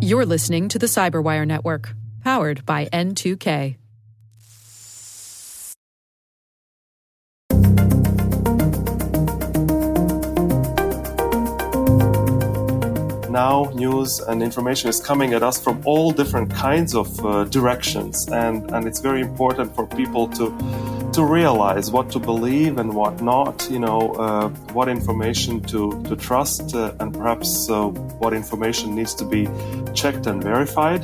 You're listening to the Cyberwire Network, powered by N2K. now news and information is coming at us from all different kinds of uh, directions and, and it's very important for people to to realize what to believe and what not you know uh, what information to, to trust uh, and perhaps uh, what information needs to be checked and verified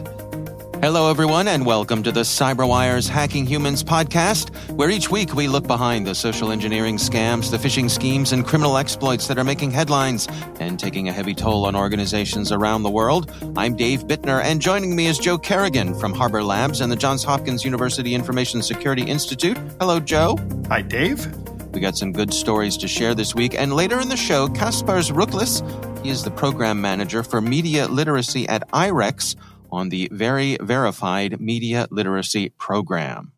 Hello, everyone, and welcome to the CyberWire's Hacking Humans podcast, where each week we look behind the social engineering scams, the phishing schemes, and criminal exploits that are making headlines and taking a heavy toll on organizations around the world. I'm Dave Bittner, and joining me is Joe Carrigan from Harbor Labs and the Johns Hopkins University Information Security Institute. Hello, Joe. Hi, Dave. We got some good stories to share this week, and later in the show, Kaspars Ruklis. He is the program manager for media literacy at IREX on the Very Verified Media Literacy Program.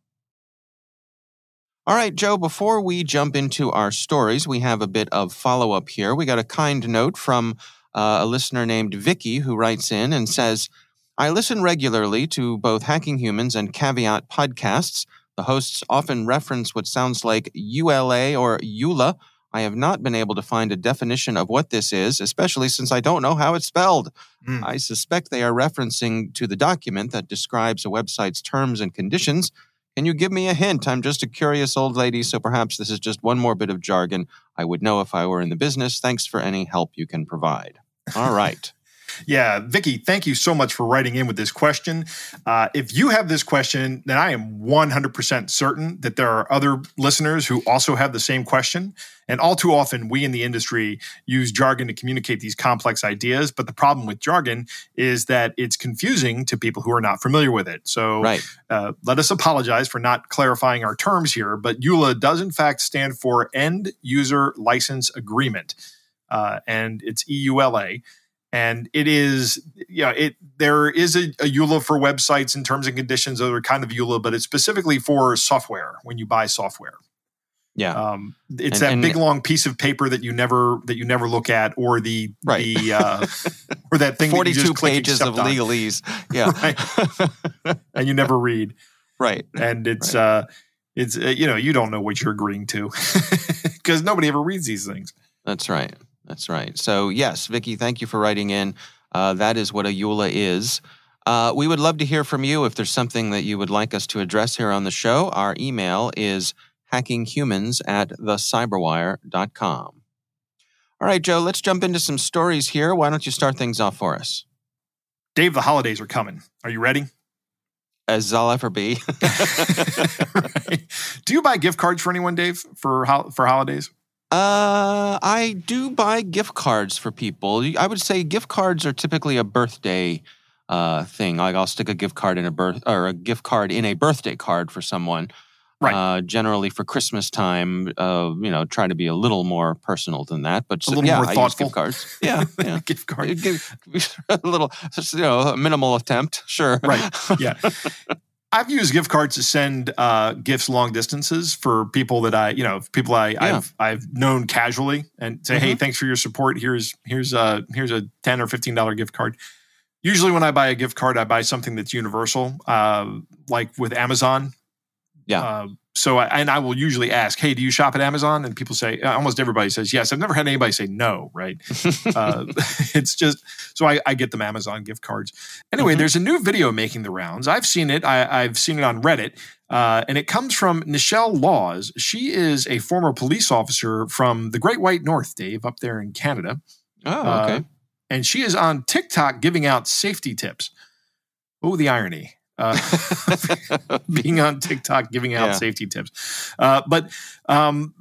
All right, Joe, before we jump into our stories, we have a bit of follow up here. We got a kind note from uh, a listener named Vicky who writes in and says, I listen regularly to both Hacking Humans and Caveat podcasts. The hosts often reference what sounds like ULA or EULA I have not been able to find a definition of what this is, especially since I don't know how it's spelled. Mm. I suspect they are referencing to the document that describes a website's terms and conditions. Can you give me a hint? I'm just a curious old lady, so perhaps this is just one more bit of jargon I would know if I were in the business. Thanks for any help you can provide. All right. Yeah, Vicky, thank you so much for writing in with this question. Uh, if you have this question, then I am 100% certain that there are other listeners who also have the same question. And all too often, we in the industry use jargon to communicate these complex ideas. But the problem with jargon is that it's confusing to people who are not familiar with it. So right. uh, let us apologize for not clarifying our terms here. But EULA does, in fact, stand for End User License Agreement. Uh, and it's EULA and it is yeah it there is a, a EULA for websites in terms and conditions other kind of EULA, but it's specifically for software when you buy software. Yeah, um, it's and, that and, big long piece of paper that you never that you never look at, or the right. the uh, or that thing forty two pages of legalese. Yeah, and you never read. Right, and it's right. uh, it's uh, you know you don't know what you're agreeing to because nobody ever reads these things. That's right. That's right. So, yes, Vicky, thank you for writing in. Uh, that is what a EULA is. Uh, we would love to hear from you if there's something that you would like us to address here on the show. Our email is hackinghumans at thecyberwire.com. All right, Joe, let's jump into some stories here. Why don't you start things off for us? Dave, the holidays are coming. Are you ready? As I'll ever be. right. Do you buy gift cards for anyone, Dave, for for holidays? Uh, I do buy gift cards for people. I would say gift cards are typically a birthday uh, thing. Like I'll stick a gift card in a birth or a gift card in a birthday card for someone. Right. Uh, generally for Christmas time, uh, you know, try to be a little more personal than that. But a little yeah, more I thoughtful. gift cards. Yeah, yeah. gift card. a little, you know, a minimal attempt. Sure. Right. Yeah. I've used gift cards to send uh, gifts long distances for people that I, you know, people I, yeah. I've I've known casually and say, mm-hmm. hey, thanks for your support. Here's here's a here's a ten or fifteen dollar gift card. Usually, when I buy a gift card, I buy something that's universal, uh, like with Amazon. Yeah. Uh, so I, and I will usually ask, "Hey, do you shop at Amazon?" And people say, uh, almost everybody says yes. I've never had anybody say no. Right? uh, it's just so I, I, get them Amazon gift cards. Anyway, mm-hmm. there's a new video making the rounds. I've seen it. I, have seen it on Reddit, uh, and it comes from Nichelle Laus. She is a former police officer from the Great White North, Dave, up there in Canada. Oh, okay. Uh, and she is on TikTok giving out safety tips. Oh, the irony uh, being on TikTok giving out yeah. safety tips. Uh, but um,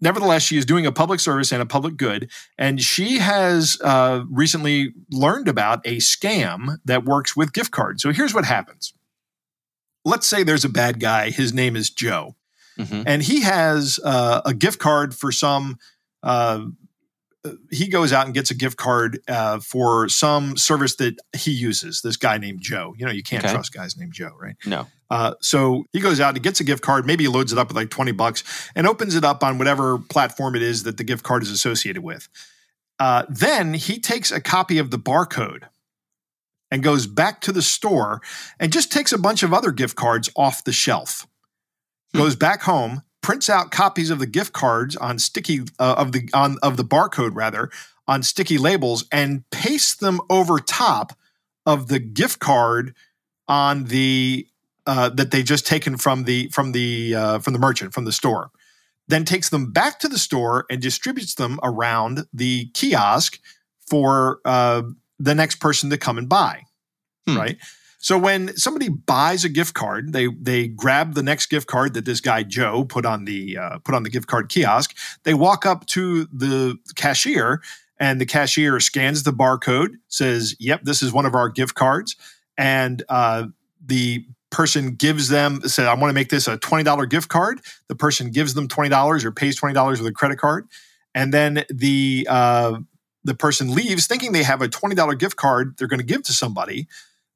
nevertheless, she is doing a public service and a public good. And she has uh, recently learned about a scam that works with gift cards. So here's what happens let's say there's a bad guy, his name is Joe. Mm-hmm. And he has uh, a gift card for some uh, he goes out and gets a gift card uh, for some service that he uses. This guy named Joe. You know, you can't okay. trust guys named Joe, right? No. Uh, so he goes out and gets a gift card. Maybe he loads it up with like twenty bucks and opens it up on whatever platform it is that the gift card is associated with. Uh, then he takes a copy of the barcode and goes back to the store and just takes a bunch of other gift cards off the shelf. Hmm. Goes back home, prints out copies of the gift cards on sticky uh, of the on of the barcode rather on sticky labels and pastes them over top of the gift card on the uh, that they just taken from the from the uh, from the merchant from the store. Then takes them back to the store and distributes them around the kiosk for uh, the next person to come and buy. Hmm. Right. So when somebody buys a gift card, they they grab the next gift card that this guy Joe put on the uh, put on the gift card kiosk. They walk up to the cashier, and the cashier scans the barcode, says, "Yep, this is one of our gift cards," and uh, the person gives them said, "I want to make this a twenty dollar gift card." The person gives them twenty dollars or pays twenty dollars with a credit card, and then the uh, the person leaves thinking they have a twenty dollar gift card they're going to give to somebody.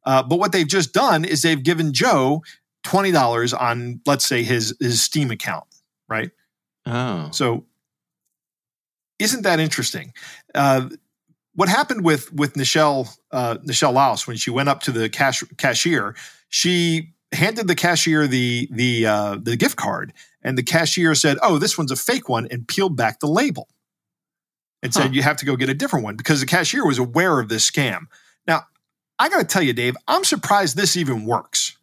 Uh, but what they've just done is they've given Joe twenty dollars on, let's say, his his Steam account, right? Oh. So, isn't that interesting? Uh, what happened with with Nichelle uh, Nichelle Laus when she went up to the cash, cashier? She handed the cashier the the uh, the gift card, and the cashier said, "Oh, this one's a fake one," and peeled back the label and Huh. said, "You have to go get a different one," because the cashier was aware of this scam. Now, I got to tell you, Dave, I'm surprised this even works.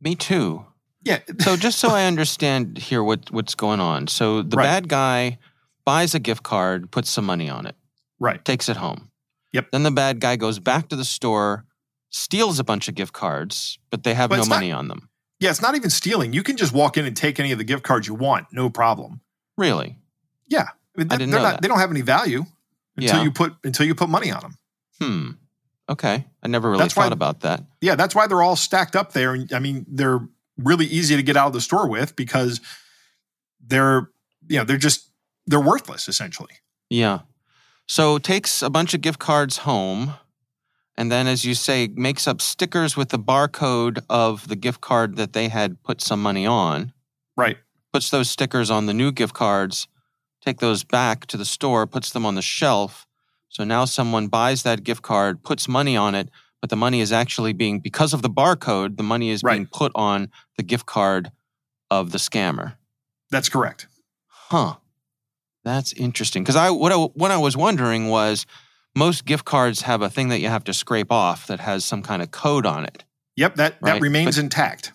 Me too. Yeah, So just so I understand here what what's going on. So the Right. bad guy buys a gift card, puts some money on it, right, takes it home. Yep. Then the bad guy goes back to the store, steals a bunch of gift cards, but they have But no it's not- money on them. yeah. It's not even stealing. You can just walk in and take any of the gift cards you want, no problem. Really? Yeah, I, mean, I they're, didn't know not. that. They don't have any value until Yeah. you put until you put money on them. Hmm. Okay. I never really That's why- thought about that. Yeah, that's why they're all stacked up there. And I mean, they're really easy to get out of the store with because they're you know they're just they're worthless essentially. Yeah. So takes a bunch of gift cards home and then as you say makes up stickers with the barcode of the gift card that they had put some money on. Right. puts those stickers on the new gift cards, take those back to the store, puts them on the shelf. So now someone buys that gift card, puts money on it, but the money is actually being, because of the barcode, the money is being put on the gift card of the scammer. That's correct. Huh. That's interesting. Because I what I what I was wondering was most gift cards have a thing that you have to scrape off that has some kind of code on it. Yep, that Right, that remains but- intact.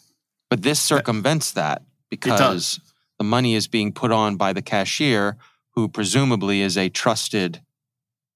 But this circumvents that because the money is being put on by the cashier, who presumably is a trusted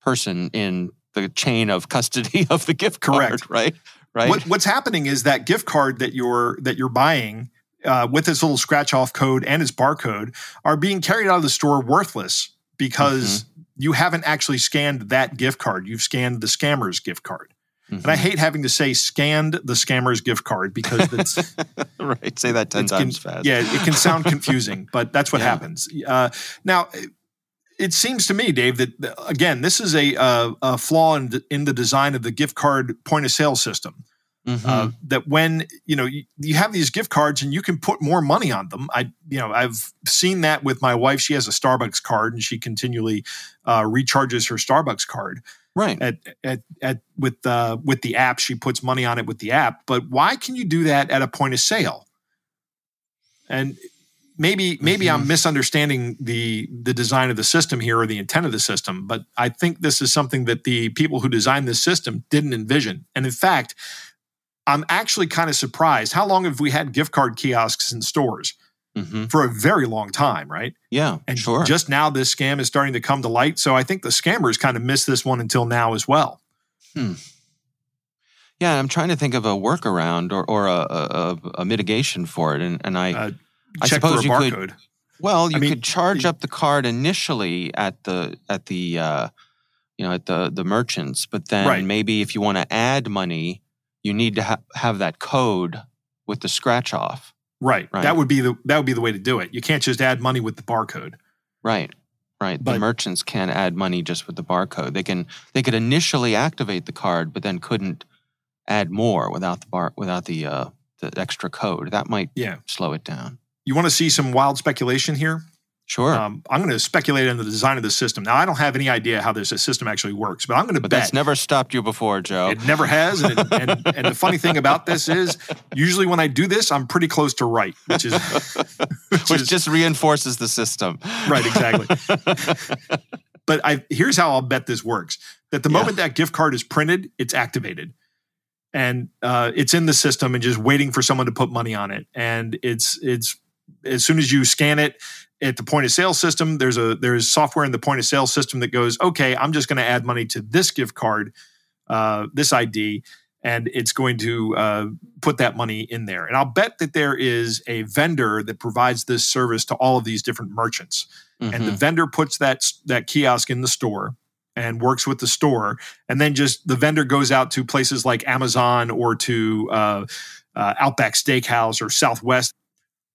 person in the chain of custody of the gift card. Correct. Right. Right. What, what's happening is that gift card that you're that you're buying uh, with its little scratch off code and its barcode are being carried out of the store worthless because Mm-hmm. you haven't actually scanned that gift card. You've scanned the scammer's gift card. Mhm. And I hate having to say scanned the scammer's gift card because it's right. Say that ten times fast. Yeah, it can sound confusing, but that's what Yeah. happens. Uh, now, it seems to me, Dave, that again, this is a, uh, a flaw in the, in the design of the gift card point of sale system. Mhm. Uh, that when you know you, you have these gift cards and you can put more money on them. I you know I've seen that with my wife. She has a Starbucks card and she continually uh, recharges her Starbucks card right. at at, at with uh, with the app. She puts money on it with the app. But why can you do that at a point of sale? And maybe maybe I'm misunderstanding the the design of the system here or the intent of the system. But I think this is something that the people who designed this system didn't envision. And in fact, I'm actually kind of surprised. How long have we had gift card kiosks in stores? hmm For a very long time, right? Yeah. And sure. just now this scam is starting to come to light. So I think the scammers kind of missed this one until now as well. Hmm. yeah. I'm trying to think of a workaround or, or a, a, a- a mitigation for it, and and I Uh, I check for a suppose you could- Well, you I mean, could charge up the card initially at the at the uh, you know at the the merchants, but then Right. maybe if you want to add money, you need to ha- have that code with the scratch off. Right. Right. That would be the that would be the way to do it. You can't just add money with the barcode. Right. Right. the merchants can add money just with the barcode. They can they could initially activate the card, but then couldn't add more without the bar without the uh, the extra code. That might Yeah. slow it down. You want to see some wild speculation here? Sure. Um, I'm going to speculate on the design of the system. Now, I don't have any idea how this system actually works, but I'm going to but bet that's never stopped you before, Joe. it never has. And, it, and, and the funny thing about this is, usually when I do this, I'm pretty close to right, which is which, Which is- just reinforces the system. right, exactly. but I here's how I'll bet this works: that the Yeah. moment that gift card is printed, it's activated, and uh, it's in the system and just waiting for someone to put money on it. And it's it's as soon as you scan it at the point of sale system, there's a there's software in the point of sale system that goes, okay, I'm just going to add money to this gift card, uh, this ID. And it's going to uh, put that money in there. And I'll bet that there is a vendor that provides this service to all of these different merchants and the Mhm. vendor puts that that kiosk in the store and works with the store and then just the vendor goes out to places like amazon or to uh, uh, outback steakhouse or southwest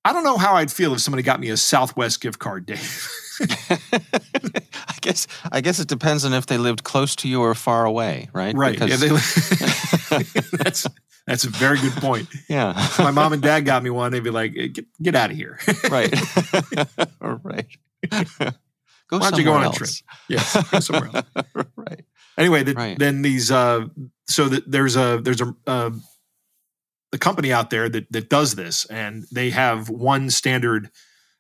i don't know how i'd feel if somebody got me a southwest gift card dave I guess I guess it depends on if they lived close to you or far away, right? right yeah, Because- they- that's that's a very good point yeah. If my mom and dad got me one they'd be like "Eh, get, get out of here right. right. Go Why don't you go on a trip? yes go somewhere else. right. anyway the, Right. then these uh so that there's a there's a uh, a company out there that that does this and they have one standard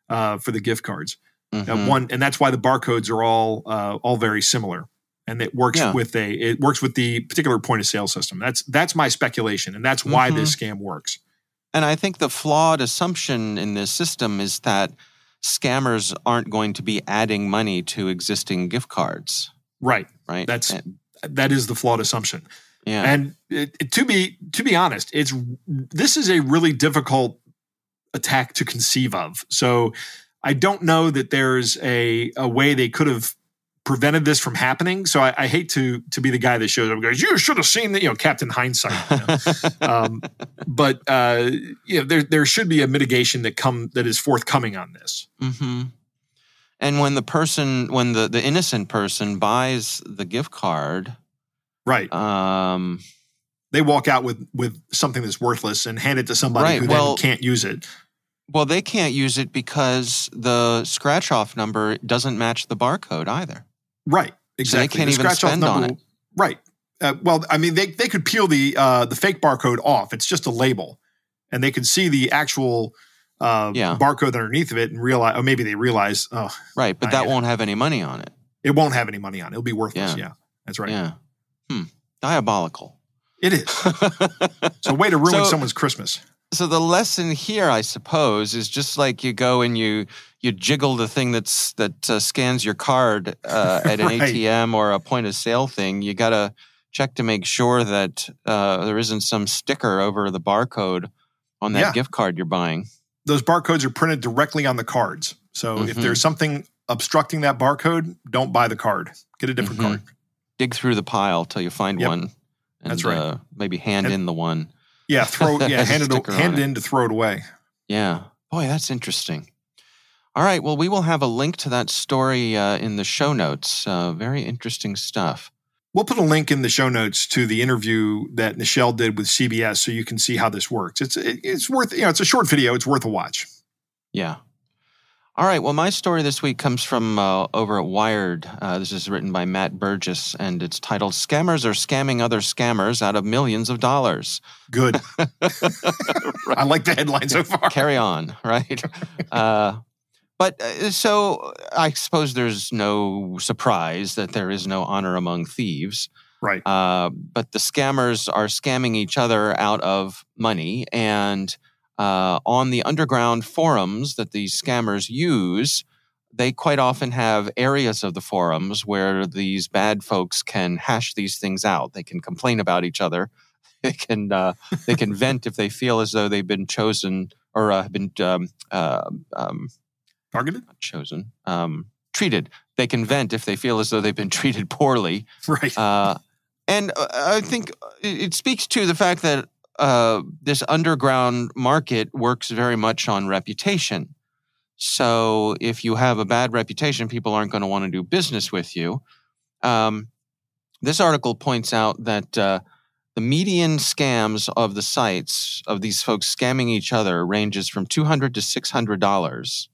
uh for the gift cards. Uh, Mhm. one and that's why the barcodes are all uh all very similar and it works Yeah. with a it works with the particular point of sale system. That's that's my speculation and that's why this scam works. And I think the flawed assumption in this system is that scammers aren't going to be adding money to existing gift cards, right. Right? That's- And- that is the flawed assumption yeah. And it, it- to be to be honest, it's this is a really difficult attack to conceive of. So I don't know that there's a a way they could have prevented this from happening. So I, I hate to to be the guy that shows up and goes, "You should have seen the you know Captain Hindsight." you know? um, but uh, you know there there should be a mitigation that come that is forthcoming on this. hmm And when the person, when the, the innocent person buys the gift card, Right. um, They walk out with with something that's worthless and hand it to somebody Right, who well- then can't use it. well, they can't use it because the scratch off number doesn't match the barcode either. Right. So they Exactly. can't The even spend on number- it. Right. Uh, well, I mean, they, they could peel the uh, the fake barcode off. It's just a label, and they could see the actual uh, Yeah. barcode underneath of it and realize, or maybe they realize, oh, Right. But that won't have any money on it. it won't have any money on it. It'll be worthless. Yeah. Yeah, that's right. Yeah. Hmm. Diabolical. It is. it's a way to ruin So- someone's Christmas. so the lesson here, I suppose, is just like you go and you you jiggle the thing that's that uh, scans your card uh, at an Right. ATM or a point of sale thing. You got to check to make sure that uh, there isn't some sticker over the barcode on that Yeah. gift card you're buying. Those barcodes are printed directly on the cards. So, if Mhm. there's something obstructing that barcode, don't buy the card. Get a different Mhm. card. Dig through the pile till you find Yep. one. And, That's right. Uh, maybe hand And- in the one. Yeah, throw. Yeah, hand it, hand it in to throw it away. Yeah. Boy, that's interesting. All right. Well, we will have a link to that story uh, in the show notes. Uh, very interesting stuff. We'll put a link in the show notes to the interview that Nichelle did with CBS, so you can see how this works. It's it, it's worth you know it's a short video. It's worth a watch. Yeah. All right. Well, my story this week comes from uh, over at Wired. Uh, this is written by Matt Burgess, and it's titled "Scammers Are Scamming Other Scammers Out of Millions of Dollars." Good. I like the headline so far. Carry on, right? uh, but uh, so I suppose there's no surprise that there is no honor among thieves. Right. Uh, but the scammers are scamming each other out of money. And uh, on the underground forums that these scammers use, they quite often have areas of the forums where these bad folks can hash these things out. They can complain about each other. They can uh, they can vent if they feel as though they've been chosen or uh, have been um, uh, um, Targeted. not chosen um, treated. They can vent if they feel as though they've been treated poorly. Right. Uh, and uh, I think it speaks to the fact that uh, this underground market works very much on reputation. So if you have a bad reputation, people aren't going to want to do business with you. Um, this article points out that uh, the median scams of the sites of these folks scamming each other ranges from two hundred to six hundred dollars.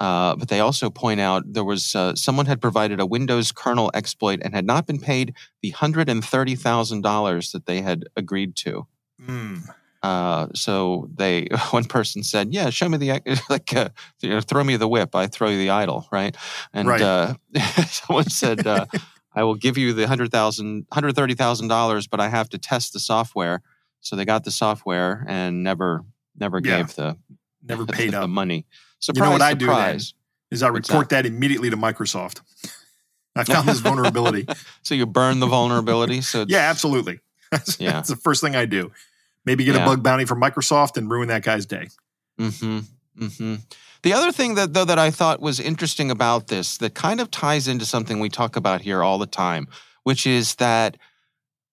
Uh, but they also point out there was uh, someone had provided a Windows kernel exploit and had not been paid the hundred and thirty thousand dollars that they had agreed to. Mm. Uh, so they, one person said, "Yeah, show me the like, uh, you know, throw me the whip, I throw you the idol, right?" And Right. Uh, someone said, uh, "I will give you the hundred thousand, hundred thirty thousand dollars, but I have to test the software." So they got the software and never, never Yeah. gave the Never paid the up. money. Surprise, You know what I do then? surprise. Is I What's report that immediately to Microsoft. I found this vulnerability. So you burn the vulnerability. So Yeah, absolutely. That's, Yeah. that's the first thing I do. Maybe get Yeah. a bug bounty from Microsoft and ruin that guy's day. Mm-hmm. Mm-hmm. The other thing that though that I thought was interesting about this that kind of ties into something we talk about here all the time, which is that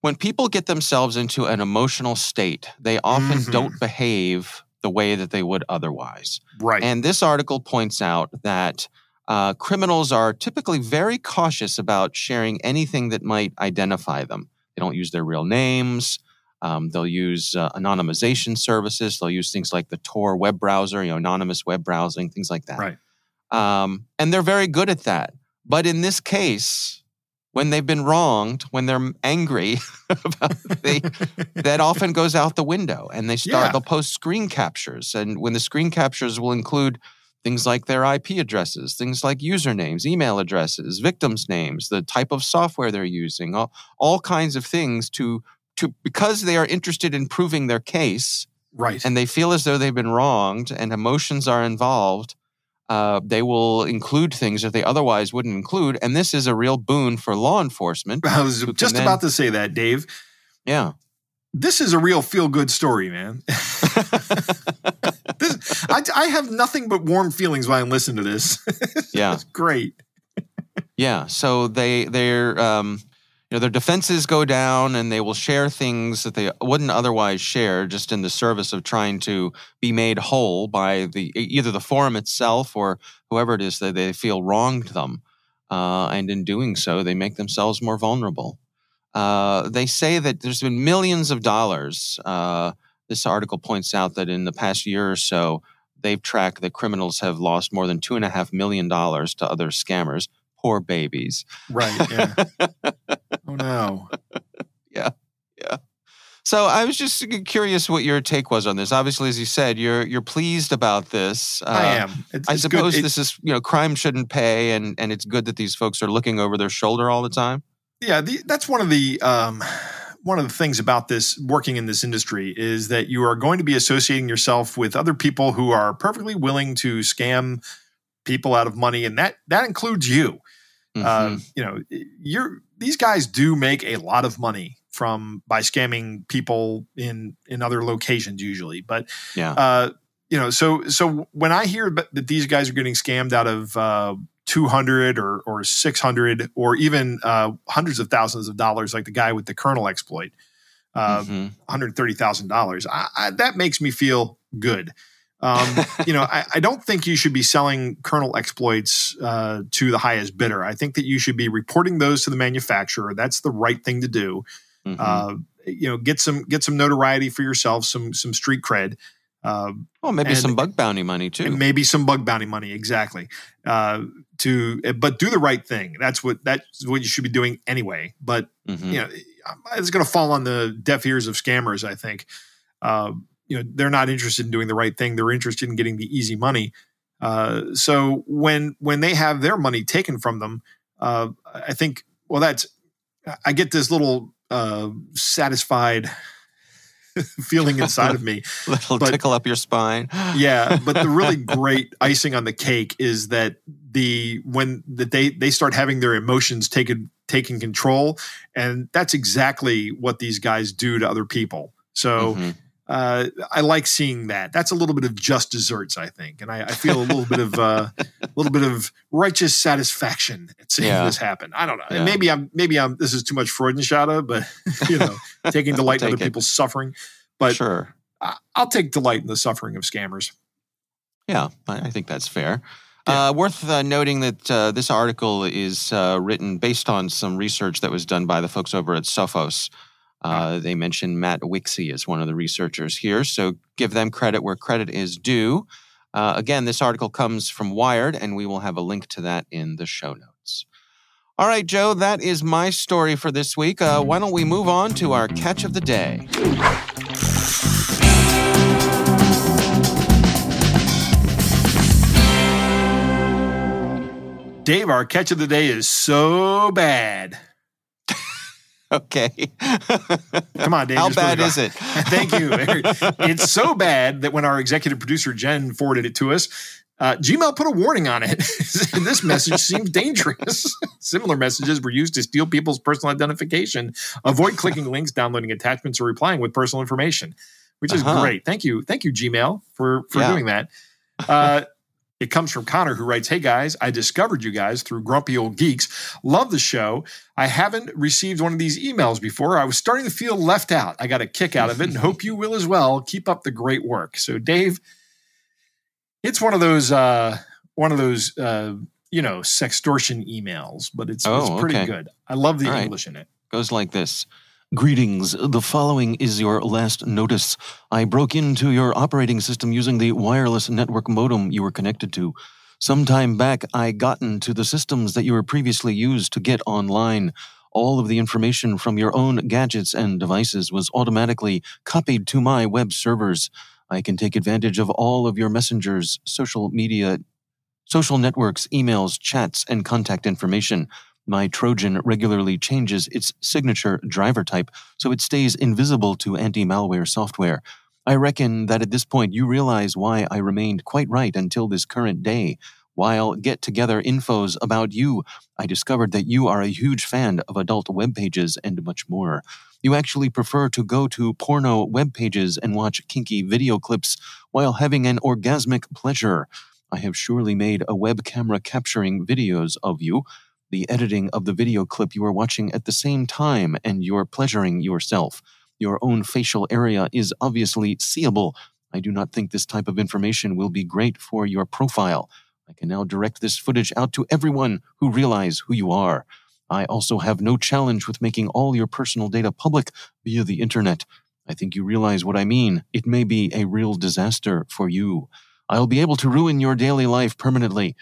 when people get themselves into an emotional state, they often Mhm. don't behave the way that they would otherwise. Right. And this article points out that uh, criminals are typically very cautious about sharing anything that might identify them. They don't use their real names. Um, they'll use uh, anonymization services. They'll use things like the Tor web browser, you know, anonymous web browsing, things like that. Right. Um, and they're very good at that. But in this case, when they've been wronged, when they're angry about they that often goes out the window and they start Yeah. they'll post screen captures and when the screen captures will include things like their IP addresses, things like usernames, email addresses, victims' names, the type of software they're using, all, all kinds of things to to because they are interested in proving their case right. and they feel as though they've been wronged and emotions are involved. Uh, they will include things that they otherwise wouldn't include, and this is a real boon for law enforcement. I was just then- about to say that, Dave. Yeah, This is a real feel good story, man. this, I, I have nothing but warm feelings when I listen to this. yeah. it's great. Yeah, so they their um, you know their defenses go down, and they will share things that they wouldn't otherwise share, just in the service of trying to be made whole by the either the forum itself or whoever it is that they feel wronged them, uh, and in doing so, they make themselves more vulnerable. Uh, they say that there's been millions of dollars. Uh, this article points out that in the past year or so, they've tracked that criminals have lost more than two and a half million dollars to other scammers. Poor babies. Right. Yeah. oh, no. Yeah. Yeah. So I was just curious what your take was on this. Obviously, as you said, you're you're pleased about this. Uh, I am. It's, I it's suppose It- this is you know crime shouldn't pay, and and it's good that these folks are looking over their shoulder all the time. yeah the, that's one of the um, one of the things about this working in this industry is that you are going to be associating yourself with other people who are perfectly willing to scam people out of money and that that includes you Mhm. Um, you know you're these guys do make a lot of money from by scamming people in in other locations usually but yeah, uh, you know, so so when I hear that these guys are getting scammed out of uh, two hundred or or six hundred or even uh, hundreds of thousands of dollars, like the guy with the kernel exploit, uh, Mhm. one hundred thirty thousand dollars, I, I, that makes me feel good. Um, you know, I, I don't think you should be selling kernel exploits uh, to the highest bidder. I think that you should be reporting those to the manufacturer. That's the right thing to do Mhm. uh, you know get some get some notoriety for yourself some some street cred uh, well, maybe and- some bug bounty money too. and maybe some bug bounty money exactly uh, to but do the right thing that's what that's what you should be doing anyway but Mhm. you know it's going to fall on the deaf ears of scammers i think uh, you know they're not interested in doing the right thing they're interested in getting the easy money uh, so when when they have their money taken from them uh, i think well that's i get this little uh, satisfied feeling inside of me Little but- tickle up your spine. yeah but the really great icing on the cake is that the when that they they start having their emotions taken taking control and that's exactly what these guys do to other people so Mhm. Uh, i like seeing that that's a little bit of just desserts i think and i, I feel a little bit of uh, a little bit of righteous satisfaction at seeing Yeah. this happen i don't know Yeah. maybe i'm maybe i'm this is too much freudenschade but you know taking delight in other it. people's suffering but sure. I- I'll take delight in the suffering of scammers. Yeah, I think that's fair. Yeah. Uh, worth uh, noting that uh, this article is uh, written based on some research that was done by the folks over at Sophos. Uh, they mentioned Matt Wixey as one of the researchers here, so give them credit where credit is due. Uh, again, this article comes from Wired, and we will have a link to that in the show notes. All right, Joe, that is my story for this week. Uh, why don't we move on to our catch of the day? Dave, our catch of the day is so bad. Okay. Come on, Dave. How bad is it? Thank you. it's so bad that when our executive producer Jen forwarded it to us, uh, Gmail put a warning on it. this message seems dangerous. Similar messages were used to steal people's personal identification. Avoid clicking links, downloading attachments, or replying with personal information, which is uh-huh. great. Thank you, thank you, Gmail, for for yeah. doing that. Uh, it comes from Connor, who writes, Hey guys, I discovered you guys through Grumpy Old Geeks. Love the show. I haven't received one of these emails before. I was starting to feel left out. I got a kick out of it and hope you will as well. Keep up the great work. So, Dave, it's one of those, uh, one of those, uh, you know, sextortion emails, but it's, oh, it's pretty okay. good. I love the All English right. in it. Goes like this. Greetings. The following is your last notice. I broke into your operating system using the wireless network modem you were connected to. Some time back, I got into the systems that you were previously used to get online. All of the information from your own gadgets and devices was automatically copied to my web servers. I can take advantage of all of your messengers, social media, social networks, emails, chats, and contact information. My Trojan regularly changes its signature driver type so it stays invisible to anti malware software. I reckon that at this point you realize why I remained quite right until this current day. While get together infos about you, I discovered that you are a huge fan of adult web pages and much more. You actually prefer to go to porno web pages and watch kinky video clips while having an orgasmic pleasure. I have surely made a web camera capturing videos of you, the editing of the video clip you are watching at the same time and you're pleasuring yourself. Your own facial area is obviously seeable. I do not think this type of information will be great for your profile. I can now direct this footage out to everyone who realize who you are. I also have no challenge with making all your personal data public via the internet. I think you realize what I mean. It may be a real disaster for you. I'll be able to ruin your daily life permanently.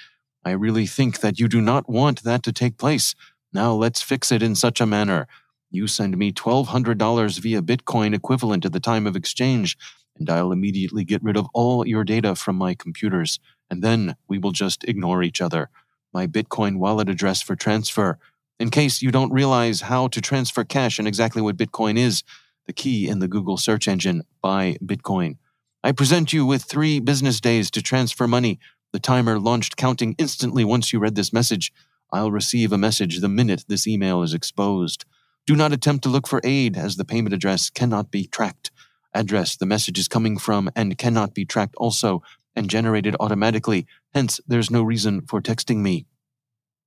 I really think that you do not want that to take place. Now let's fix it in such a manner. You send me $1,200 via Bitcoin equivalent at the time of exchange, and I'll immediately get rid of all your data from my computers, and then we will just ignore each other. My Bitcoin wallet address for transfer. In case you don't realize how to transfer cash and exactly what Bitcoin is, the key in the Google search engine, buy Bitcoin. I present you with three business days to transfer money the timer launched counting instantly once you read this message. I'll receive a message the minute this email is exposed. Do not attempt to look for aid as the payment address cannot be tracked. Address the message is coming from and cannot be tracked also and generated automatically. Hence, there's no reason for texting me.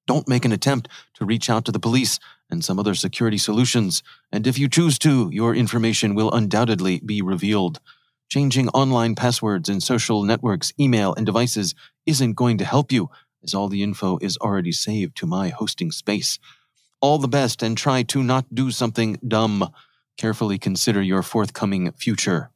Don't make an attempt to reach out to the police and some other security solutions. And if you choose to, your information will undoubtedly be revealed. Changing online passwords in social networks, email, and devices isn't going to help you, as all the info is already saved to my hosting space. All the best and try to not do something dumb. Carefully consider your forthcoming future.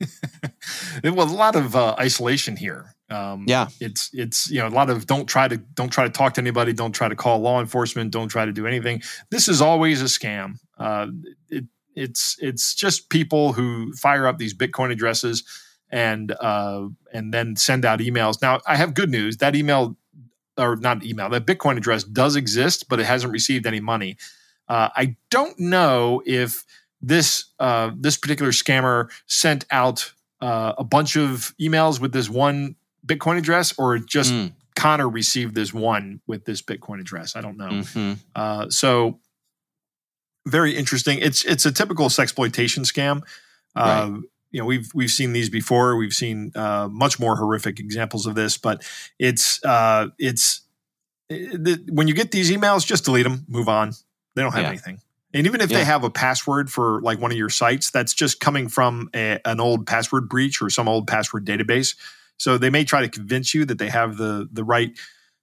well, a lot of uh, isolation here. Um, yeah, it's it's you know a lot of don't try to don't try to talk to anybody, don't try to call law enforcement, don't try to do anything. This is always a scam. Uh, it, it's it's just people who fire up these Bitcoin addresses and uh, and then send out emails. Now I have good news. That email or not email, that Bitcoin address does exist, but it hasn't received any money. Uh, I don't know if this uh, this particular scammer sent out uh, a bunch of emails with this one Bitcoin address, or just mm. Connor received this one with this Bitcoin address. I don't know. Mm-hmm. Uh, so very interesting. It's it's a typical sexploitation scam. Right. Uh, you know, we've we've seen these before. We've seen uh, much more horrific examples of this, but it's uh, it's it, when you get these emails, just delete them, move on. They don't have yeah. anything. And even if yeah. they have a password for like one of your sites, that's just coming from a, an old password breach or some old password database. So they may try to convince you that they have the the right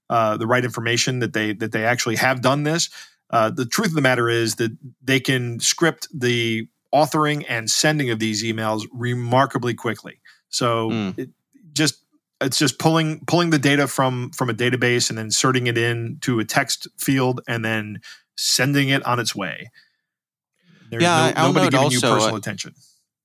uh, the right information that they that they actually have done this. Uh, the truth of the matter is that they can script the authoring and sending of these emails remarkably quickly. So mm. it, just it's just pulling pulling the data from from a database and then inserting it in to a text field and then sending it on its way. There's yeah, no, I'll nobody note giving also, you personal uh, attention.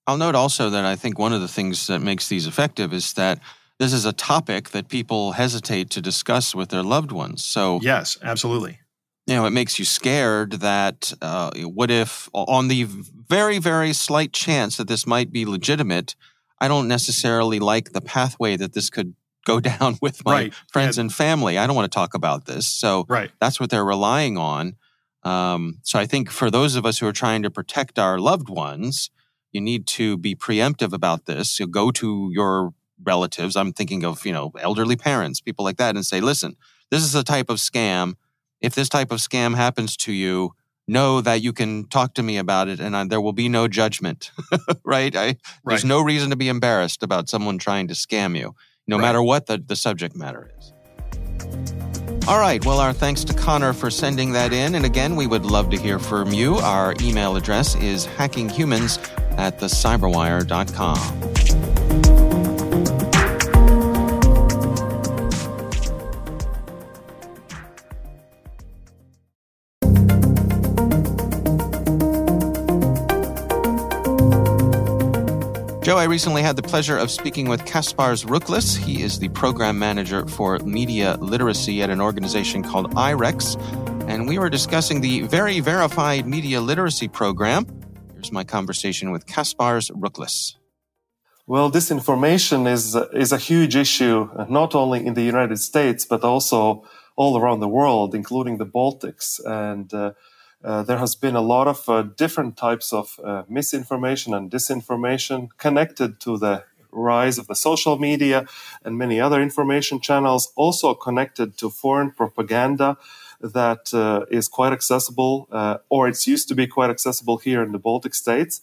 I'll note also that I think one of the things that makes these effective is that this is a topic that people hesitate to discuss with their loved ones. So yes, absolutely. You know, it makes you scared that uh, what if, on the very, very slight chance that this might be legitimate, I don't necessarily like the pathway that this could go down with my right. friends and family. I don't want to talk about this. So right. that's what they're relying on. Um, so I think for those of us who are trying to protect our loved ones, you need to be preemptive about this. You go to your relatives. I'm thinking of, you know, elderly parents, people like that, and say, listen, this is a type of scam. If this type of scam happens to you, know that you can talk to me about it and I, there will be no judgment, right? I, there's no reason to be embarrassed about someone trying to scam you, no Right. matter what the, the subject matter is. All right. Well, our thanks to Connor for sending that in. And again, we would love to hear from you. Our email address is hackinghumans at thecyberwire.com. I recently had the pleasure of speaking with Kaspars Ruklis. He is the program manager for media literacy at an organization called IREX, and we were discussing the very verified media literacy program. Here's my conversation with Kaspars Ruklis. Well, disinformation is is a huge issue, not only in the United States but also all around the world, including the Baltics. And uh, uh, there has been a lot of uh, different types of uh, misinformation and disinformation connected to the rise of the social media and many other information channels, also connected to foreign propaganda that uh, is quite accessible, uh, or it's used to be quite accessible here in the Baltic states.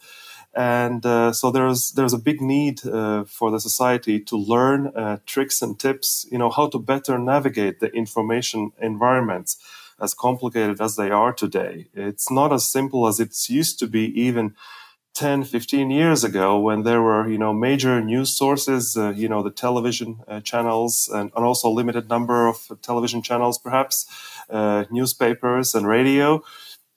And so there's there's a big need for the society to learn tricks and tips, you know, how to better navigate the information environments as complicated as they are today. It's not as simple as it used to be even 10, 15 years ago when there were, you know, major news sources, uh, you know, the television uh, channels and, and also a limited number of television channels, perhaps, uh, newspapers and radio.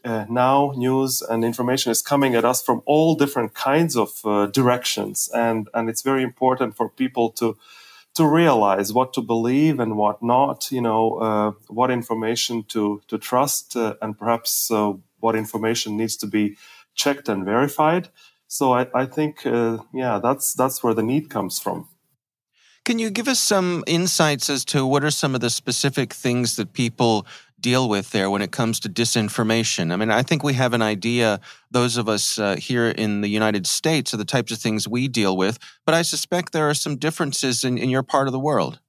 Uh, now news and information is coming at us from all different kinds of uh, directions and and it's very important for people to to realize what to believe and what not you know uh, what information to to trust uh, and perhaps uh, what information needs to be checked and verified. So i, I think uh, yeah that's that's where the need comes from. Can you give us some insights as to what are some of the specific things that people deal with there when it comes to disinformation? I mean, I think we have an idea, those of us uh, here in the United States, of the types of things we deal with, but I suspect there are some differences in, in your part of the world.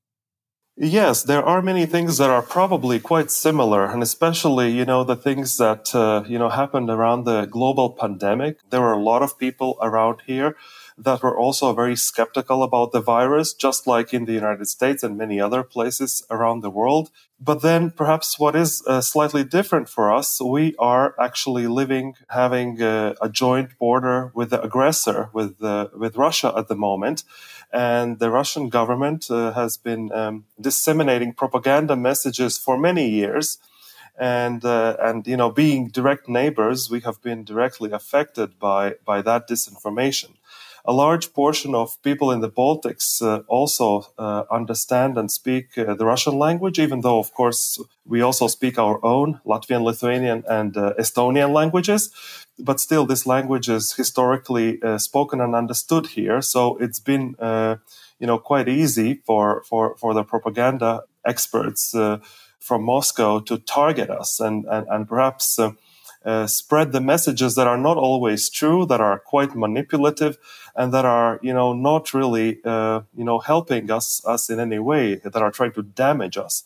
Yes, there are many things that are probably quite similar, and especially, you know, the things that, uh, you know, happened around the global pandemic. There were a lot of people around here that were also very skeptical about the virus, just like in the United States and many other places around the world. But then perhaps what is uh, slightly different for us, we are actually living, having uh, a joint border with the aggressor, with, uh, with Russia at the moment. And the Russian government uh, has been um, disseminating propaganda messages for many years and uh, and you know being direct neighbors we have been directly affected by by that disinformation a large portion of people in the baltics uh, also uh, understand and speak uh, the russian language even though of course we also speak our own latvian lithuanian and uh, estonian languages. But still this language is historically uh, spoken and understood here. So it's been uh, you know quite easy for for for the propaganda experts from Moscow to target us. And, and, and perhaps uh, uh, spread the messages that are not always true, that are quite manipulative, and that are, you know, not really, uh, you know, helping us, us in any way, that are trying to damage us.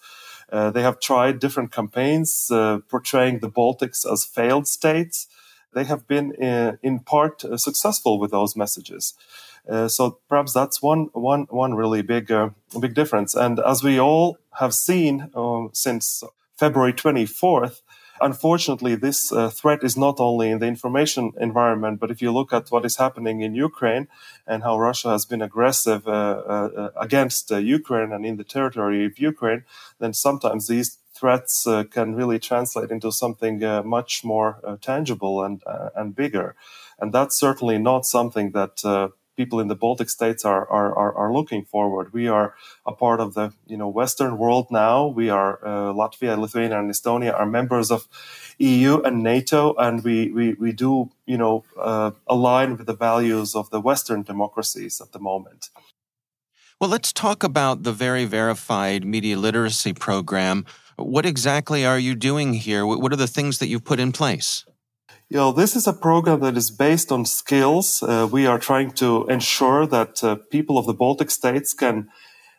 Uh, they have tried different campaigns uh, portraying the Baltics as failed states. They have been, uh, in part, successful with those messages. Uh, so perhaps that's one one one really big uh, big difference. And as we all have seen uh, since February 24th, unfortunately, this uh, threat is not only in the information environment, but if you look at what is happening in Ukraine and how Russia has been aggressive uh, uh, against uh, Ukraine and in the territory of Ukraine, then sometimes these threats uh, can really translate into something much more tangible and and bigger. And that's certainly not something that people in the Baltic states are, are, are, are, looking forward. We are a part of the you know Western world now. We are uh, Latvia, Lithuania, and Estonia are members of EU and NATO, and we we, we do you know uh, align with the values of the Western democracies at the moment. Well, let's talk about the very verified media literacy program. What exactly are you doing here? What are the things that you've put in place? You know, this is a program that is based on skills. Uh, we are trying to ensure that uh, people of the Baltic states can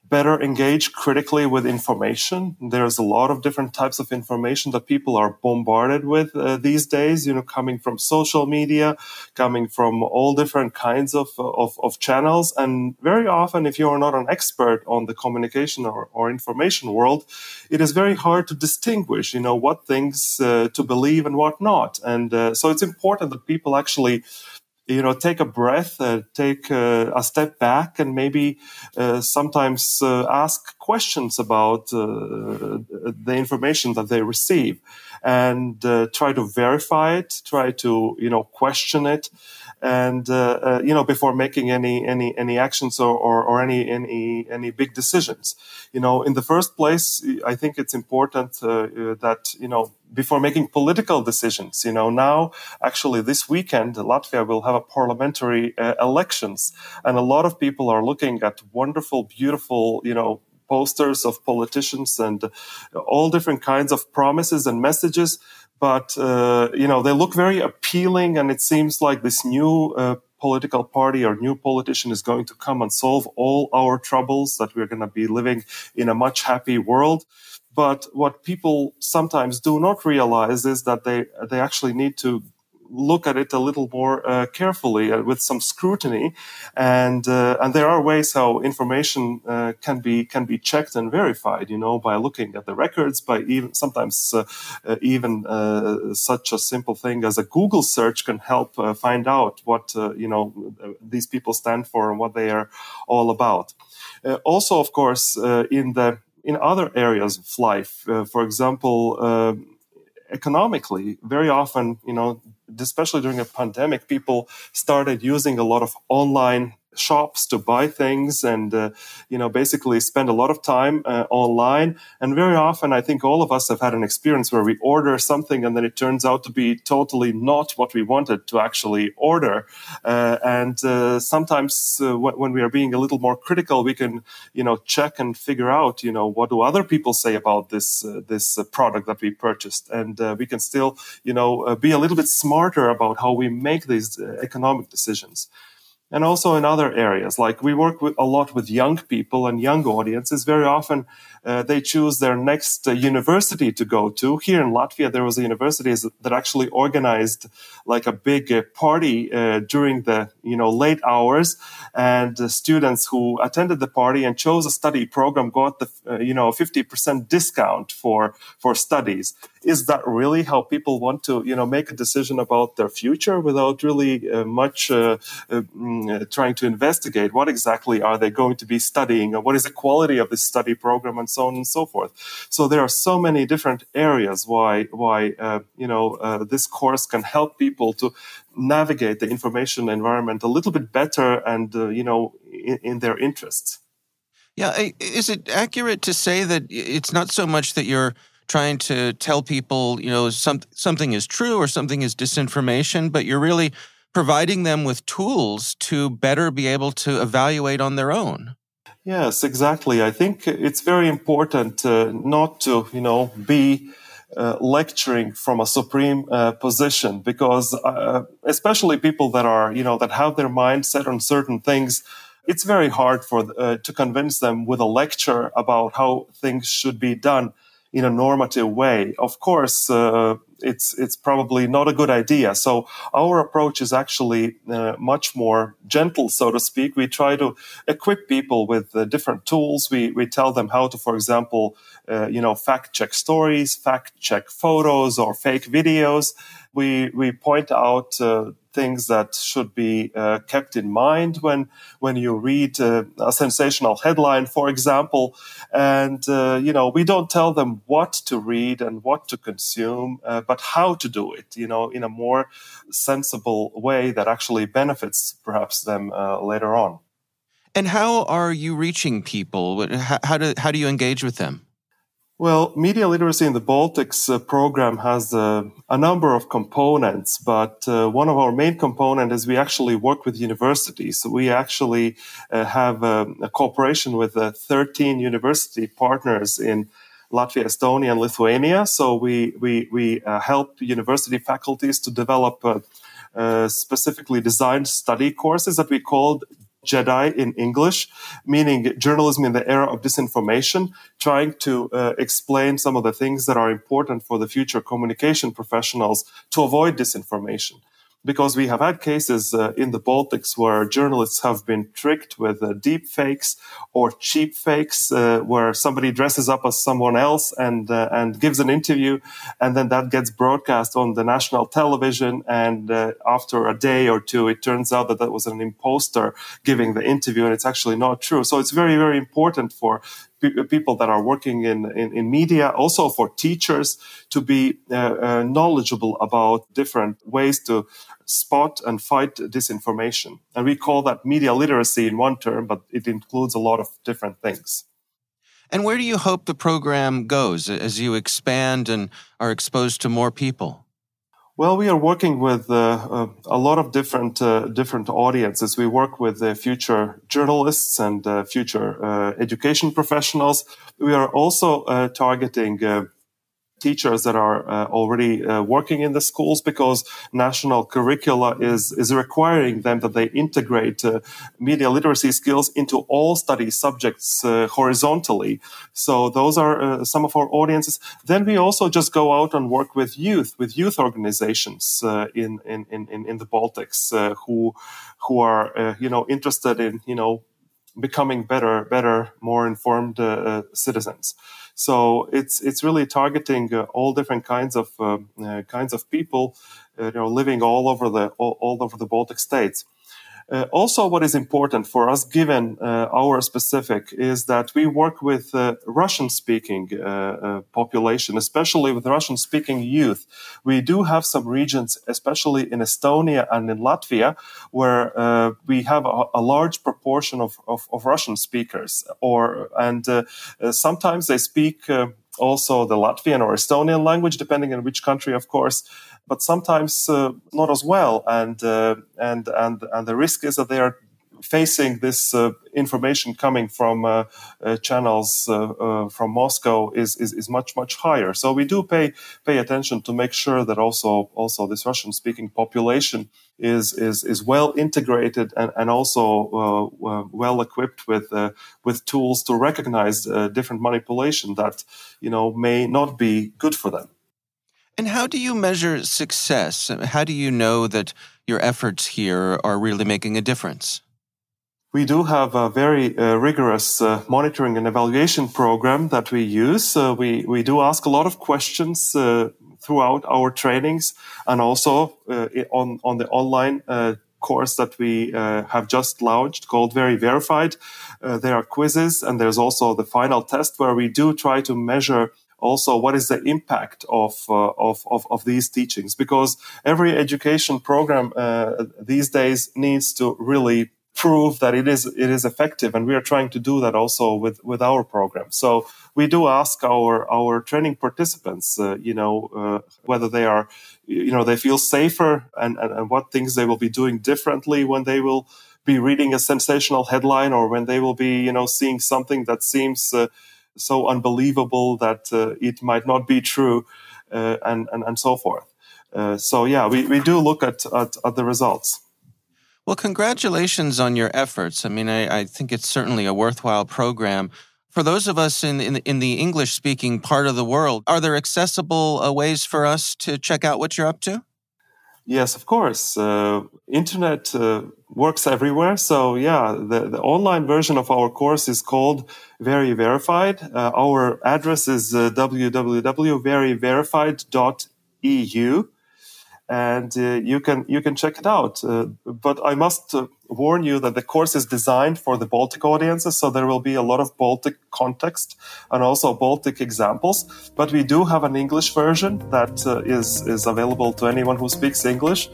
better engage critically with information. There's a lot of different types of information that people are bombarded with uh, these days, you know, coming from social media, coming from all different kinds of, of, of, channels. And very often, if you are not an expert on the communication or, or information world, it is very hard to distinguish, you know, what things uh, to believe and what not. And uh, so it's important that people actually you know take a breath uh, take uh, a step back and maybe uh, sometimes uh, ask questions about uh, the information that they receive and uh, try to verify it try to you know question it and uh, uh, you know before making any any any actions or, or, or any any any big decisions. You know in the first place i think it's important uh, uh, that you know before making political decisions you know now actually this weekend latvia will have a parliamentary uh, elections. And a lot of people are looking at wonderful beautiful you know posters of politicians and all different kinds of promises and messages but uh, you know they look very appealing, and it seems like this new uh, political party or new politician is going to come and solve all our troubles. That we're going to be living in a much happy world. But what people sometimes do not realize is that they they actually need to look at it a little more uh, carefully uh, with some scrutiny, and uh, and there are ways how information uh, can be can be checked and verified. You know, by looking at the records, by even sometimes uh, uh, even such a simple thing as a Google search can help find out what you know these people stand for and what they are all about. also, of course, in the in other areas of life, for example economically very often you know especially during a pandemic, people started using a lot of online shops to buy things and uh, you know basically spend a lot of time uh, online. And very often i think all of us have had an experience where we order something and then it turns out to be totally not what we wanted to actually order. Uh, and uh, sometimes uh, when we are being a little more critical we can you know check and figure out you know what do other people say about this uh, this product that we purchased. And we can still you know be a little bit smarter about how we make these economic decisions and also in other areas like we work with, a lot with young people and young audiences. Very often uh, they choose their next uh, university to go to. Here in latvia there was a university that actually organized like a big uh, party uh, during the you know late hours. And students who attended the party and chose a study program got the uh, you know 50% discount for for studies is that really how people want to you know make a decision about their future without really uh, much mm, trying to investigate what exactly are they going to be studying what is the quality of this study program and so on and so forth. So there are so many different areas why why uh, you know uh, this course can help people to navigate the information environment a little bit better and uh, you know in, in their interests. Yeah, is it accurate to say that it's not so much that you're trying to tell people, you know, some, something is true or something is disinformation, but you're really providing them with tools to better be able to evaluate on their own. Yes, exactly. I think it's very important uh, not to, you know, be uh, lecturing from a supreme uh, position because, uh, especially people that are, you know, that have their mind set on certain things, it's very hard for uh, to convince them with a lecture about how things should be done in a normative way. Of course, uh, it's it's probably not a good idea. So our approach is actually uh, much more gentle, so to speak. We try to equip people with uh, different tools. We we tell them how to, for example, uh, you know, fact check stories, fact check photos or fake videos. We we point out uh, things that should be uh, kept in mind when when you read uh, a sensational headline, for example. And uh, you know, we don't tell them what to read and what to consume, uh, but how to do it. You know, in a more sensible way that actually benefits perhaps them uh, later on. And how are you reaching people? How, how do how do you engage with them? Well, media literacy in the Baltics uh, program has uh, a number of components, but uh, one of our main components is we actually work with universities. So we actually uh, have a, um, a, cooperation with uh, 13 university partners in Latvia, Estonia, and Lithuania. So we we we uh, help university faculties to develop. specifically designed study courses that we called Jedi in English, meaning journalism in the era of disinformation, trying to uh, explain some of the things that are important for the future communication professionals to avoid disinformation because we have had cases uh, in the Baltics where journalists have been tricked with uh, deep fakes or cheap fakes, uh, where somebody dresses up as someone else and uh, and gives an interview, and then that gets broadcast on the national television, and uh, after a day or two, it turns out that that was an imposter giving the interview, and it's actually not true. So it's very very important for people that are working in, in, in, media, also for teachers to be uh, uh, knowledgeable about different ways to spot and fight disinformation. And we call that media literacy in one term, but it includes a lot of different things. And where do you hope the program goes as you expand and are exposed to more people? Well, we are working with uh, uh, a lot of different uh, different audiences. We work with uh, future journalists and uh, future uh, education professionals. We are also targeting teachers that are uh, already uh, working in the schools because national curricula is is requiring them that they integrate uh, media literacy skills into all study subjects uh, horizontally. So those are uh, some of our audiences. Then we also just go out and work with youth with youth organizations uh, in, in in in the baltics who who are you know interested in you know becoming better better more informed citizens so it's it's really targeting uh, all different kinds of uh, uh, kinds of people, you know, living all over the all, all over the Baltic states. Uh, also, what is important for us, given uh, our specific, is that we work with uh, Russian-speaking uh, uh, population, especially with Russian-speaking youth. We do have some regions, especially in Estonia and in Latvia, where uh, we have a, a, large proportion of, of, of, Russian speakers, or and sometimes they speak also the Latvian or Estonian language, depending on which country, of course, but sometimes uh, not as well. And uh, and and and the risk is that they are facing this uh, information coming from uh, uh, channels uh, from Moscow is, is, is much much higher. So we do pay pay attention to make sure that also also this Russian speaking population is is is well integrated and and also well equipped with with tools to recognize different manipulation that you know may not be good for them. And how do you measure success? How do you know that your efforts here are really making a difference? We do have a very uh, rigorous uh, monitoring and evaluation program that we use. Uh, we, we do ask a lot of questions uh, throughout our trainings and also uh, on, on the online uh, course that we have just launched called Very Verified. there are quizzes and there's also the final test where we do try to measure also what is the impact of, uh, of, of, of, these teachings because every education program uh, these days needs to really prove that it is it is effective and we are trying to do that also with with our program. So we do ask our our training participants uh, you know uh, whether they are you know they feel safer and, and, and what things they will be doing differently when they will be reading a sensational headline or when they will be you know seeing something that seems uh, so unbelievable that uh, it might not be true uh, and, and and so forth. Uh, so yeah we, we do look at, at, at the results well, congratulations on your efforts. I mean, I, I, think it's certainly a worthwhile program. For those of us in, in, in the English speaking part of the world, are there accessible uh, ways for us to check out what you're up to? Yes, of course. Uh, internet uh, works everywhere. So yeah, the, the online version of our course is called Very Verified. Uh, our address is uh, www.veryverified.eu and uh, you can you can check it out. Uh, but I must uh, warn you that the course is designed for the Baltic audiences, so there will be a lot of Baltic context and also Baltic examples. But we do have an English version that is is available to anyone who speaks English.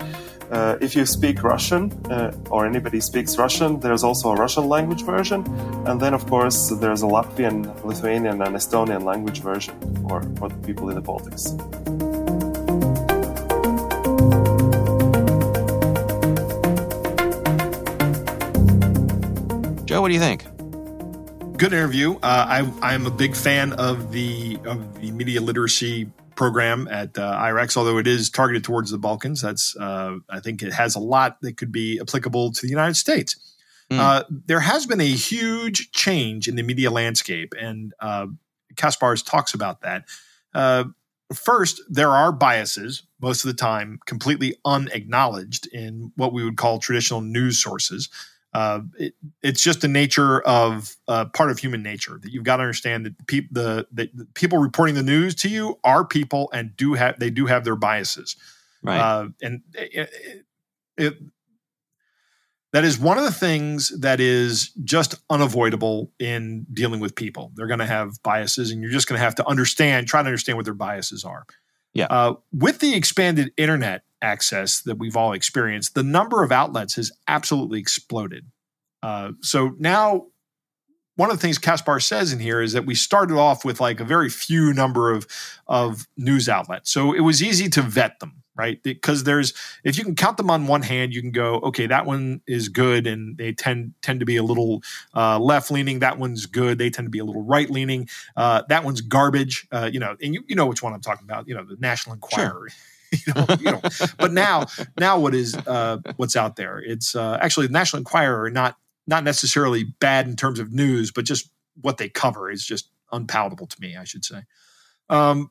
Uh, if you speak Russian uh, or anybody speaks Russian, there's also a Russian language version, and then of course there's a Latvian, Lithuanian, and Estonian language version for for the people in the Baltics. What do you think? Good interview. Uh, I, I'm a big fan of the of the media literacy program at uh, IREX, although it is targeted towards the Balkans. That's uh, I think it has a lot that could be applicable to the United States. Mm. Uh, there has been a huge change in the media landscape, and uh, Kaspars talks about that. Uh, first, there are biases most of the time completely unacknowledged in what we would call traditional news sources uh, it, it's just the nature of uh, part of human nature that you've got to understand that pe- the, the, the, people reporting the news to you are people and do have they do have their biases, right? Uh, and it, it, that is one of the things that is just unavoidable in dealing with people. They're going to have biases, and you're just going to have to understand, try to understand what their biases are. Yeah. Uh, with the expanded internet access that we've all experienced, the number of outlets has absolutely exploded. Uh, so now, one of the things Kaspar says in here is that we started off with like a very few number of of news outlets, so it was easy to vet them, right? Because there's if you can count them on one hand, you can go, okay, that one is good, and they tend tend to be a little uh, left leaning. That one's good. They tend to be a little right leaning. Uh, that one's garbage. Uh, you know, and you you know which one I'm talking about. You know, the National Enquirer. Sure you know, you know. But now, now what is uh, what's out there? It's uh, actually the National Enquirer, not not necessarily bad in terms of news, but just what they cover is just unpalatable to me. I should say. Um,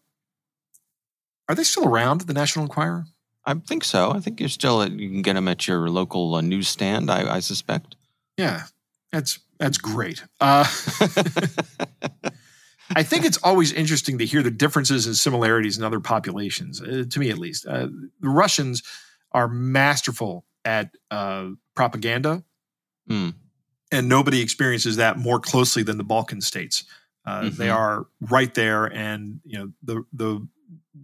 are they still around? The National Enquirer? I think so. I think you're still you can get them at your local uh, newsstand. I, I suspect. Yeah, that's that's great. Uh, I think it's always interesting to hear the differences and similarities in other populations, uh, to me at least. Uh, the Russians are masterful at uh, propaganda, mm. and nobody experiences that more closely than the Balkan states. Uh, mm-hmm. They are right there, and you know the the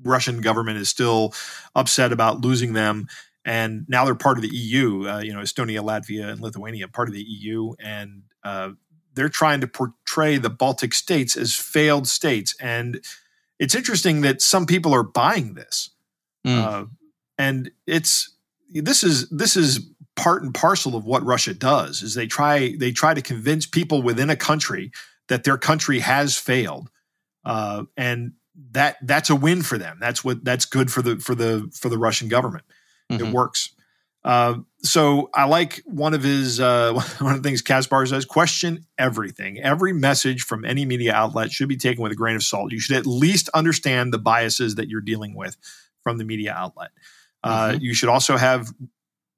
Russian government is still upset about losing them. And now they're part of the EU. Uh, you know, Estonia, Latvia, and Lithuania part of the EU, and uh, they're trying to portray the Baltic states as failed states. And it's interesting that some people are buying this. Mm. Uh, and it's this is this is part and parcel of what Russia does is they try they try to convince people within a country that their country has failed. Uh, and that that's a win for them. That's what that's good for the for the for the Russian government. Mm-hmm. It works. Uh, so I like one of his uh, one of the things Kaspar says: question everything. Every message from any media outlet should be taken with a grain of salt. You should at least understand the biases that you're dealing with from the media outlet. Uh, mm-hmm. You should also have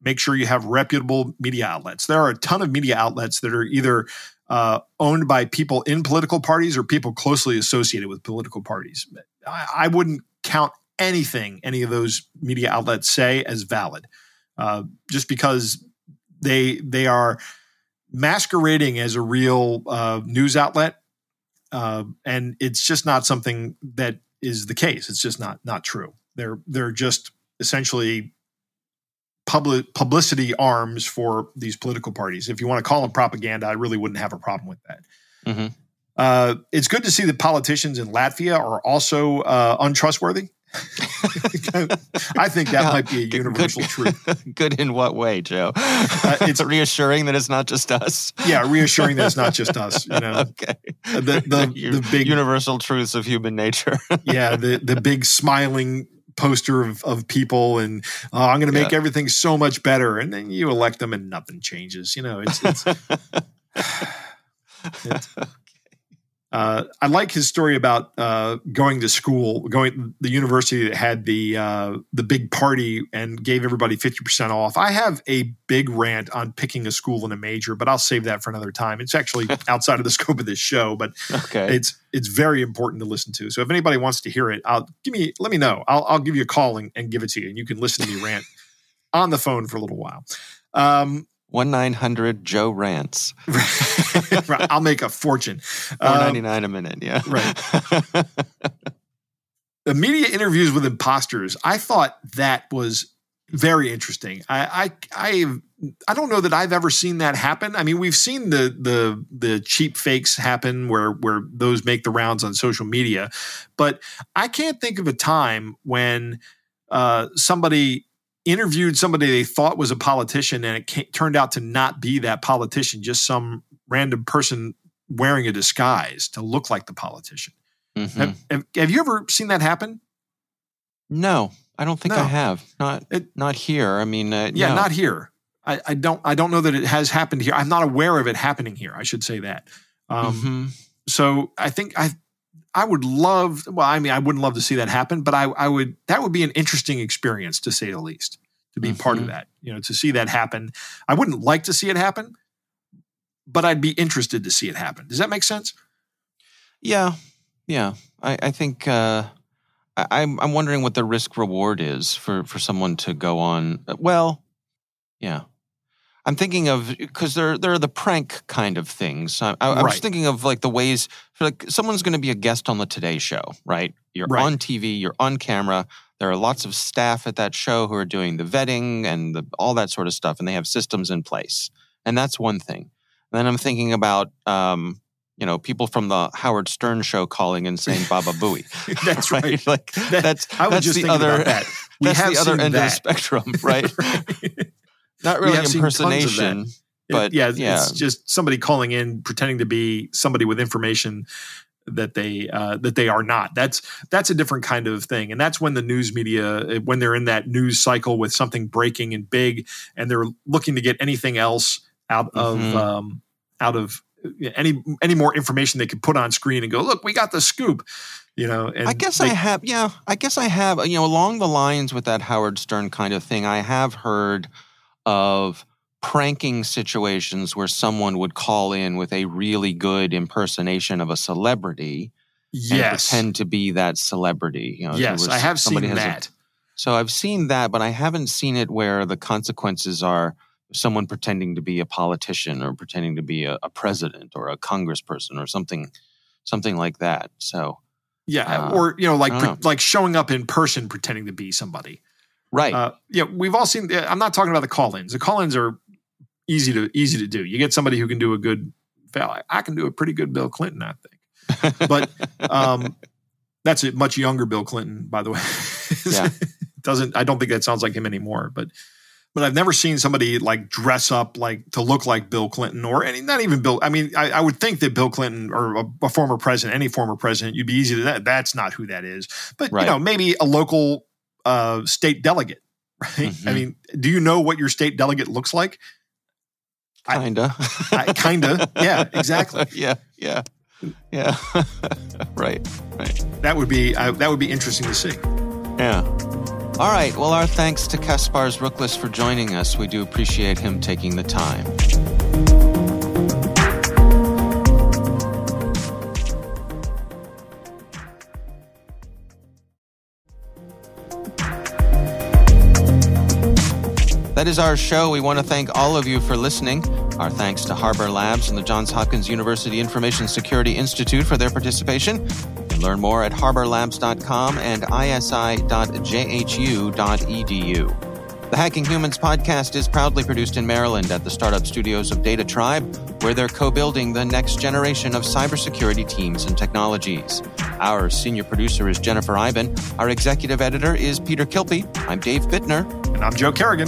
make sure you have reputable media outlets. There are a ton of media outlets that are either uh, owned by people in political parties or people closely associated with political parties. I, I wouldn't count anything any of those media outlets say as valid. Uh, just because they they are masquerading as a real uh, news outlet, uh, and it's just not something that is the case. It's just not not true. They're they're just essentially public publicity arms for these political parties. If you want to call them propaganda, I really wouldn't have a problem with that. Mm-hmm. Uh, it's good to see that politicians in Latvia are also uh, untrustworthy. I think that might be a universal good, truth. Good in what way, Joe? Uh, it's reassuring that it's not just us. Yeah, reassuring that it's not just us. You know, okay. The, the, the big universal truths of human nature. yeah, the the big smiling poster of, of people and oh, I'm going to make yeah. everything so much better. And then you elect them and nothing changes. You know, it's, it's, it's Uh, I like his story about uh, going to school, going the university that had the uh, the big party and gave everybody fifty percent off. I have a big rant on picking a school and a major, but I'll save that for another time. It's actually outside of the scope of this show, but okay. it's it's very important to listen to. So if anybody wants to hear it, I'll give me let me know. I'll I'll give you a call and, and give it to you, and you can listen to me rant on the phone for a little while. Um, one nine hundred Joe rants. right, I'll make a fortune. Four ninety nine um, a minute. Yeah. Right. the media interviews with imposters. I thought that was very interesting. I, I I I don't know that I've ever seen that happen. I mean, we've seen the the the cheap fakes happen where where those make the rounds on social media, but I can't think of a time when uh, somebody interviewed somebody they thought was a politician and it came, turned out to not be that politician, just some random person wearing a disguise to look like the politician. Mm-hmm. Have, have, have, you ever seen that happen? No, I don't think no. I have. Not it, not here. I mean, uh, yeah, no. not here. I, I, don't I don't know that it has happened here. I'm not aware of it happening here. I should say that. Um, mm-hmm. So I think I I would love, well, I mean, I wouldn't love to see that happen, but I, I would, that would be an interesting experience to say the least, to be mm-hmm. part of mm-hmm. that, you know, to see that happen. I wouldn't like to see it happen, but I'd be interested to see it happen. Does that make sense? Yeah. Yeah. I, I think, uh, I, I'm, I'm wondering what the risk reward is for, for someone to go on. Well, yeah. I'm thinking of because there there are the prank kind of things. I, I, I was thinking of like the ways like someone's going to be a guest on the Today Show, right? You're right. on TV, you're on camera. There are lots of staff at that show who are doing the vetting and the, all that sort of stuff, and they have systems in place. And that's one thing. And then I'm thinking about um, you know people from the Howard Stern show calling and saying "Baba Booey." that's right. right. Like that, that's I was that's just the other that. We that's the other end that. of the spectrum, right? right. Not really impersonation, but it, yeah, yeah, it's just somebody calling in pretending to be somebody with information that they uh, that they are not. That's that's a different kind of thing, and that's when the news media, when they're in that news cycle with something breaking and big, and they're looking to get anything else out of mm-hmm. um, out of any any more information they could put on screen and go, look, we got the scoop. You know, I guess they, I have. Yeah, I guess I have. You know, along the lines with that Howard Stern kind of thing, I have heard of pranking situations where someone would call in with a really good impersonation of a celebrity yes. and pretend to be that celebrity. You know, yes, I have seen that. A, so I've seen that, but I haven't seen it where the consequences are someone pretending to be a politician or pretending to be a, a president or a congressperson or something, something like that. So yeah, uh, or you know, like know. like showing up in person pretending to be somebody. Right. Uh, yeah, we've all seen. I'm not talking about the call-ins. The call-ins are easy to easy to do. You get somebody who can do a good. I can do a pretty good Bill Clinton, I think. But um, that's a much younger Bill Clinton, by the way. yeah. Doesn't I don't think that sounds like him anymore. But but I've never seen somebody like dress up like to look like Bill Clinton or any, not even Bill. I mean, I, I would think that Bill Clinton or a, a, former president, any former president, you'd be easy to that. That's not who that is. But right. you know, maybe a local uh, state delegate, right? Mm-hmm. I mean, do you know what your state delegate looks like? Kinda. I, I, kinda. Yeah, exactly. yeah, yeah, yeah. right, right. That would be uh, that would be interesting to see. Yeah. All right. Well, our thanks to Kaspars Ruklis for joining us. We do appreciate him taking the time. That is our show. We want to thank all of you for listening. Our thanks to Harbor Labs and the Johns Hopkins University Information Security Institute for their participation. Learn more at harborlabs.com and isi.jhu.edu. The Hacking Humans podcast is proudly produced in Maryland at the startup studios of Data Tribe, where they're co building the next generation of cybersecurity teams and technologies. Our senior producer is Jennifer Eiben. Our executive editor is Peter Kilpe. I'm Dave Bittner. And I'm Joe Carrigan.